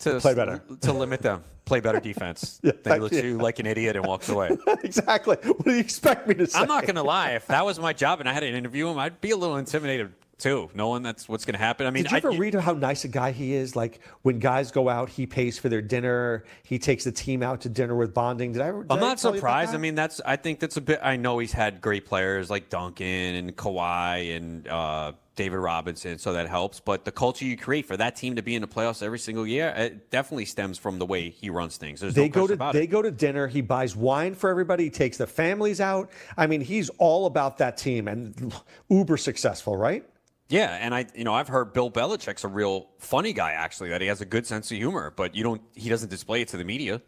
to Play better. to limit them? Play better defense. Yeah, then he looks yeah. at you like an idiot and walks away. exactly. What do you expect me to say? I'm not gonna lie. If that was my job and I had to interview him, I'd be a little intimidated too, knowing that's what's gonna happen. I mean, Did you ever I, read how nice a guy he is? Like when guys go out, he pays for their dinner. He takes the team out to dinner with bonding. Did I? Did I'm not surprised. I mean, that's. I think that's a bit. I know he's had great players like Duncan and Kawhi and uh, David Robinson, so that helps. But the culture you create for that team to be in the playoffs every single year, it definitely stems from the way he runs things. There's they no go to they it. go to dinner. He buys wine for everybody. He takes the families out. I mean, he's all about that team and uber successful, right? Yeah, and I, you know, I've heard Bill Belichick's a real funny guy. Actually, that he has a good sense of humor, but you don't. He doesn't display it to the media.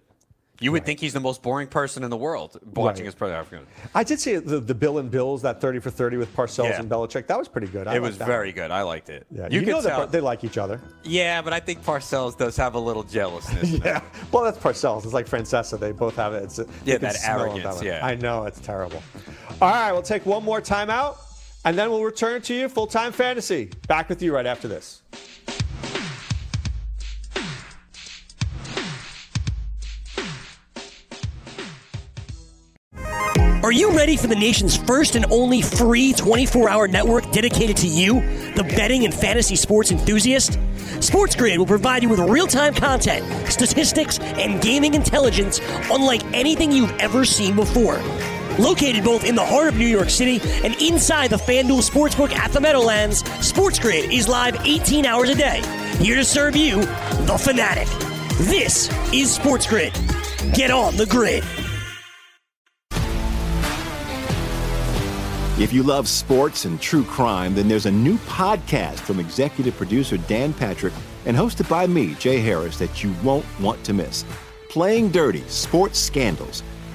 You would think he's the most boring person in the world watching Right. his brother African. I did see the, the Bill and Bills that thirty for thirty with Parcells Yeah. and Belichick. That was pretty good. I It was that very one. good. I liked it. Yeah, you, you, know that tell. they like each other. yeah, but I think Parcells does have a little jealousness. Yeah, well, that's Parcells. It's like Francesa. They both have it. It's, Yeah, that arrogance, way. yeah. I know it's terrible. All right, we'll take one more timeout. And then we'll return to you full time fantasy. Back with you right after this. Are you ready for the nation's first and only free 24 hour network dedicated to you, the betting and fantasy sports enthusiast? SportsGrid will provide you with real time content, statistics, and gaming intelligence unlike anything you've ever seen before. Located both in the heart of New York City and inside the FanDuel Sportsbook at the Meadowlands, SportsGrid is live 18 hours a day, here to serve you, the fanatic. This is SportsGrid. Get on the grid. If you love sports and true crime, then there's a new podcast from executive producer Dan Patrick and hosted by me, Jay Harris, that you won't want to miss. Playing Dirty Sports Scandals.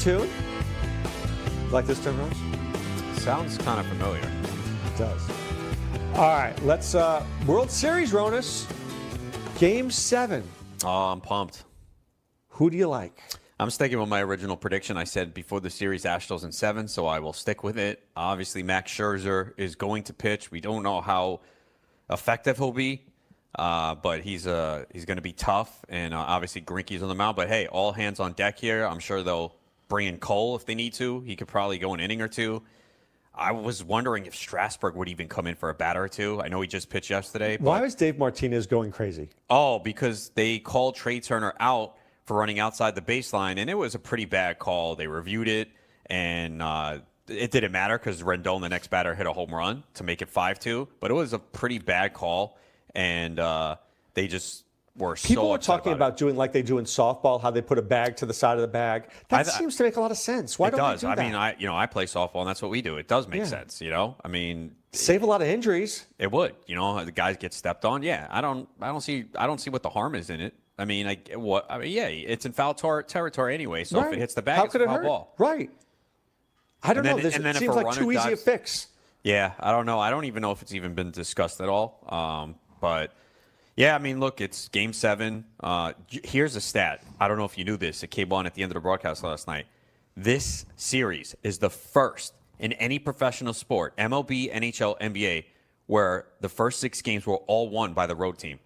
Tune. Like this tune, Rose? Sounds kind of familiar. It does. All right, let's uh World Series, Ronis. Game seven. Oh, I'm pumped. Who do you like? I'm sticking with my original prediction. I said before the series, Astros in seven, so I will stick with it. Obviously, Max Scherzer is going to pitch. We don't know how effective he'll be, uh, but he's uh, he's going to be tough, and uh, obviously Greinke's on the mound. But hey, all hands on deck here. I'm sure they'll bring in Cole if they need to. He could probably go an inning or two. I was wondering if Strasburg would even come in for a batter or two. I know he just pitched yesterday. But, Why was Dave Martinez going crazy? Oh, because they called Trea Turner out for running outside the baseline, and it was a pretty bad call. They reviewed it, and uh, it didn't matter because Rendon, the next batter, hit a home run to make it 5 2. But it was a pretty bad call, and uh, they just were People so were talking about, about doing like they do in softball, how they put a bag to the side of the bag. That seems to make a lot of sense. Why it. It don't does. do I mean, I you know I play softball, and that's what we do. It does make Yeah. sense. You know, I mean, Save a lot of injuries. It would, you know, the guys get stepped on. Yeah, I don't, I don't see, I don't see what the harm is in it. I mean, I what, I mean, yeah, it's in foul tor- territory anyway. So if it hits the bag, How it's could a it hurt? ball. Right. I don't And know. This and then it seems like too easy a fix. Yeah, I don't know. I don't even know if it's even been discussed at all. Um, but yeah, I mean, look, it's game seven. Uh, here's a stat. I don't know if you knew this. It came on at the end of the broadcast last night. This series is the first in any professional sport, MLB, NHL, NBA, where the first six games were all won by the road team.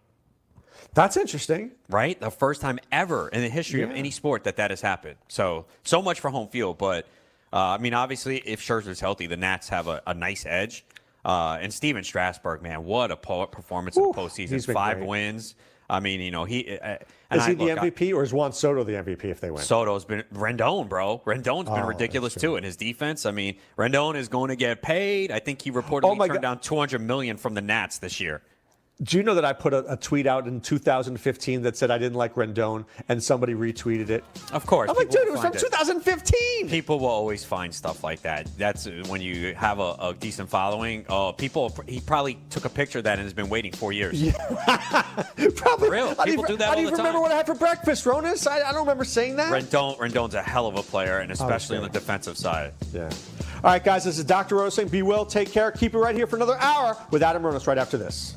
That's interesting. Right? The first time ever in the history yeah. of any sport that that has happened. So, so much for home field. But, uh, I mean, obviously, if Scherzer's healthy, the Nats have a, a nice edge. Uh, and Stephen Strasburg, man, what a performance Ooh, in the postseason. Five great. wins. I mean, you know, he uh, is he I, the look, MVP I, or is Juan Soto the MVP if they win? Soto's been Rendon, bro. Rendon's been oh, ridiculous too in his defense. I mean, Rendon is going to get paid. I think he reportedly oh turned God. down 200 million from the Nats this year. Do you know that I put a, a, tweet out in 2015 that said I didn't like Rendon, and somebody retweeted it? Of course. I'm like, dude, it was from it. 2015. People will always find stuff like that. That's when you have a, a decent following. Oh, people. He probably took a picture of that and has been waiting four years. Yeah. probably. Real. People do that I all the time. remember what I had for breakfast, Ronis. I, I, don't remember saying that. Rendon, Rendon's a hell of a player, and oh, especially on the defensive side. Yeah. All right, guys. This is Dr. Roto saying, "Be well, take care, keep it right here for another hour with Adam Ronis right after this."